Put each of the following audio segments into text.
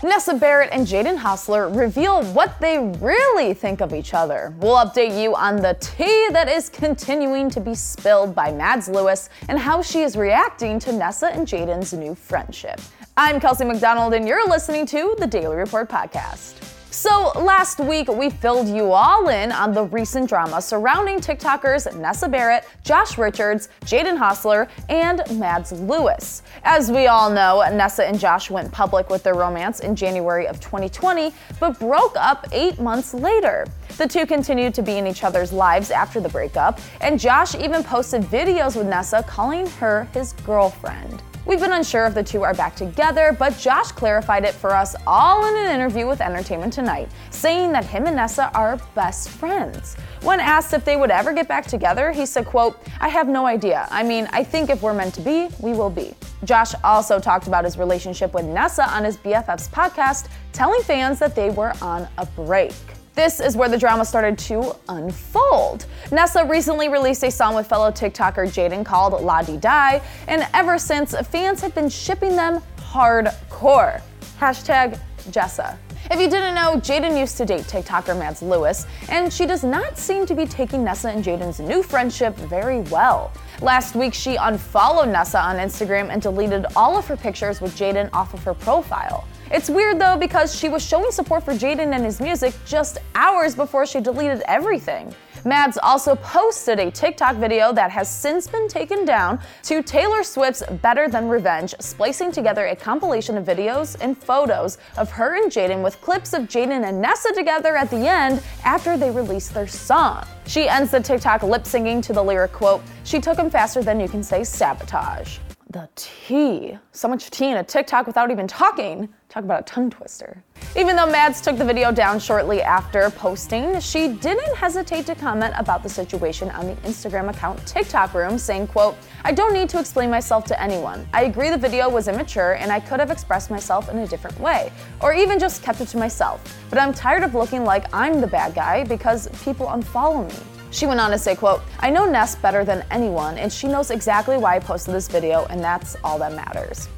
Nessa Barrett and Jaden Hossler reveal what they really think of each other. We'll update you on the tea that is continuing to be spilled by Mads Lewis and how she is reacting to Nessa and Jaden's new friendship. I'm Kelsey McDonald, and you're listening to the Daily Report Podcast. So, last week we filled you all in on the recent drama surrounding TikTokers Nessa Barrett, Josh Richards, Jaden Hossler, and Mads Lewis. As we all know, Nessa and Josh went public with their romance in January of 2020, but broke up eight months later. The two continued to be in each other's lives after the breakup, and Josh even posted videos with Nessa calling her his girlfriend. We've been unsure if the two are back together, but Josh clarified it for us all in an interview with Entertainment Tonight, saying that him and Nessa are best friends. When asked if they would ever get back together, he said, quote, I have no idea. I mean, I think if we're meant to be, we will be. Josh also talked about his relationship with Nessa on his BFF's podcast, telling fans that they were on a break. This is where the drama started to unfold. Nessa recently released a song with fellow TikToker Jaden called La Di Die, and ever since, fans have been shipping them hardcore. Hashtag Jessa. If you didn't know, Jaden used to date TikToker Mads Lewis, and she does not seem to be taking Nessa and Jaden's new friendship very well. Last week, she unfollowed Nessa on Instagram and deleted all of her pictures with Jaden off of her profile. It's weird though because she was showing support for Jaden and his music just hours before she deleted everything. Mads also posted a TikTok video that has since been taken down to Taylor Swift's Better Than Revenge, splicing together a compilation of videos and photos of her and Jaden with clips of Jaden and Nessa together at the end after they released their song. She ends the TikTok lip singing to the lyric quote, She took him faster than you can say sabotage. The tea. So much tea in a TikTok without even talking. Talk about a tongue twister. Even though Mads took the video down shortly after posting, she didn't hesitate to comment about the situation on the Instagram account TikTok Room, saying, quote, I don't need to explain myself to anyone. I agree the video was immature and I could have expressed myself in a different way, or even just kept it to myself. But I'm tired of looking like I'm the bad guy because people unfollow me. She went on to say, quote, I know Ness better than anyone, and she knows exactly why I posted this video, and that's all that matters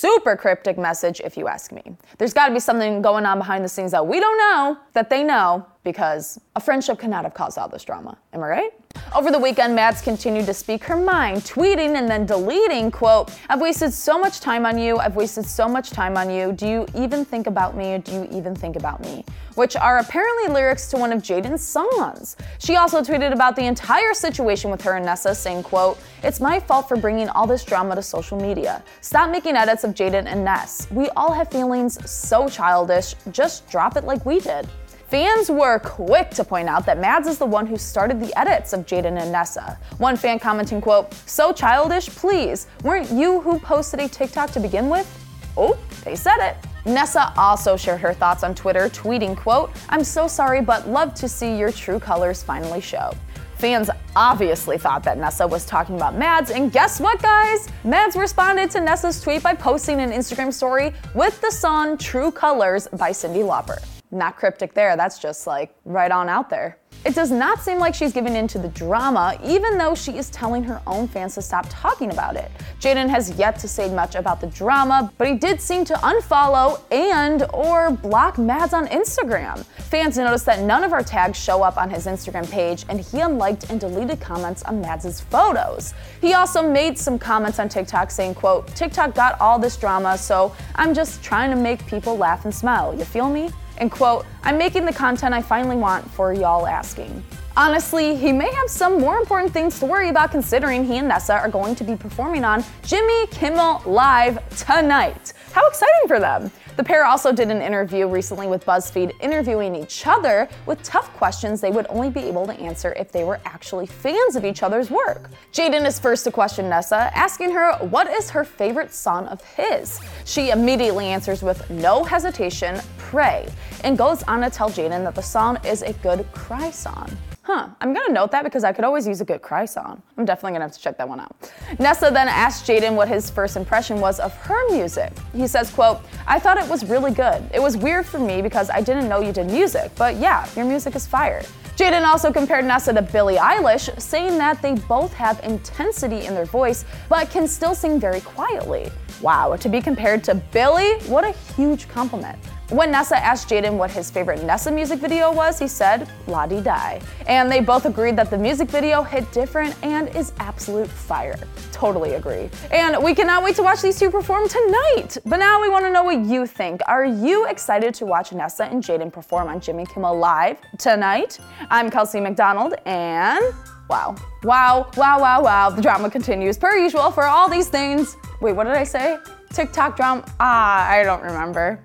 super cryptic message if you ask me. There's got to be something going on behind the scenes that we don't know that they know because a friendship cannot have caused all this drama. Am I right? Over the weekend, Mads continued to speak her mind, tweeting and then deleting, quote, I've wasted so much time on you, I've wasted so much time on you, do you even think about me, do you even think about me? Which are apparently lyrics to one of Jaden's songs. She also tweeted about the entire situation with her and Nessa, saying, quote, It's my fault for bringing all this drama to social media. Stop making edits of Jaden and Ness. We all have feelings so childish, just drop it like we did. Fans were quick to point out that Mads is the one who started the edits of Jaden and Nessa. One fan commenting, quote, so childish, please. Weren't you who posted a TikTok to begin with? Oh, they said it. Nessa also shared her thoughts on Twitter, tweeting, quote, I'm so sorry, but love to see your true colors finally show. Fans obviously thought that Nessa was talking about Mads, and guess what, guys? Mads responded to Nessa's tweet by posting an Instagram story with the song True Colors by Cyndi Lauper. Not cryptic there, that's just like right on out there. It does not seem like she's giving in to the drama, even though she is telling her own fans to stop talking about it. Jaden has yet to say much about the drama, but he did seem to unfollow and or block Mads on Instagram. Fans noticed that none of our tags show up on his Instagram page, and he unliked and deleted comments on Mads' photos. He also made some comments on TikTok saying, quote, TikTok got all this drama, so I'm just trying to make people laugh and smile. You feel me? And quote, I'm making the content I finally want for y'all asking. Honestly, he may have some more important things to worry about considering he and Nessa are going to be performing on Jimmy Kimmel Live tonight. How exciting for them! The pair also did an interview recently with BuzzFeed, interviewing each other with tough questions they would only be able to answer if they were actually fans of each other's work. Jaden is first to question Nessa, asking her what is her favorite song of his. She immediately answers with no hesitation, Pray, and goes on to tell Jaden that the song is a good cry song. Huh, I'm gonna note that because I could always use a good cry song. I'm definitely gonna have to check that one out. Nessa then asked Jaden what his first impression was of her music. He says, quote, I thought it was really good. It was weird for me because I didn't know you did music, but yeah, your music is fire. Jaden also compared Nessa to Billie Eilish, saying that they both have intensity in their voice, but can still sing very quietly. Wow, to be compared to Billie, what a huge compliment. When Nessa asked Jaden what his favorite Nessa music video was, he said, La Di Die. And they both agreed that the music video hit different and is absolute fire. Totally agree. And we cannot wait to watch these two perform tonight. But now we want to know what you think. Are you excited to watch Nessa and Jaden perform on Jimmy Kimmel Live tonight? I'm Kelsey McDonald, and wow, wow, wow, wow, wow. The drama continues per usual for all these things. Wait, what did I say? TikTok drama? Ah, I don't remember.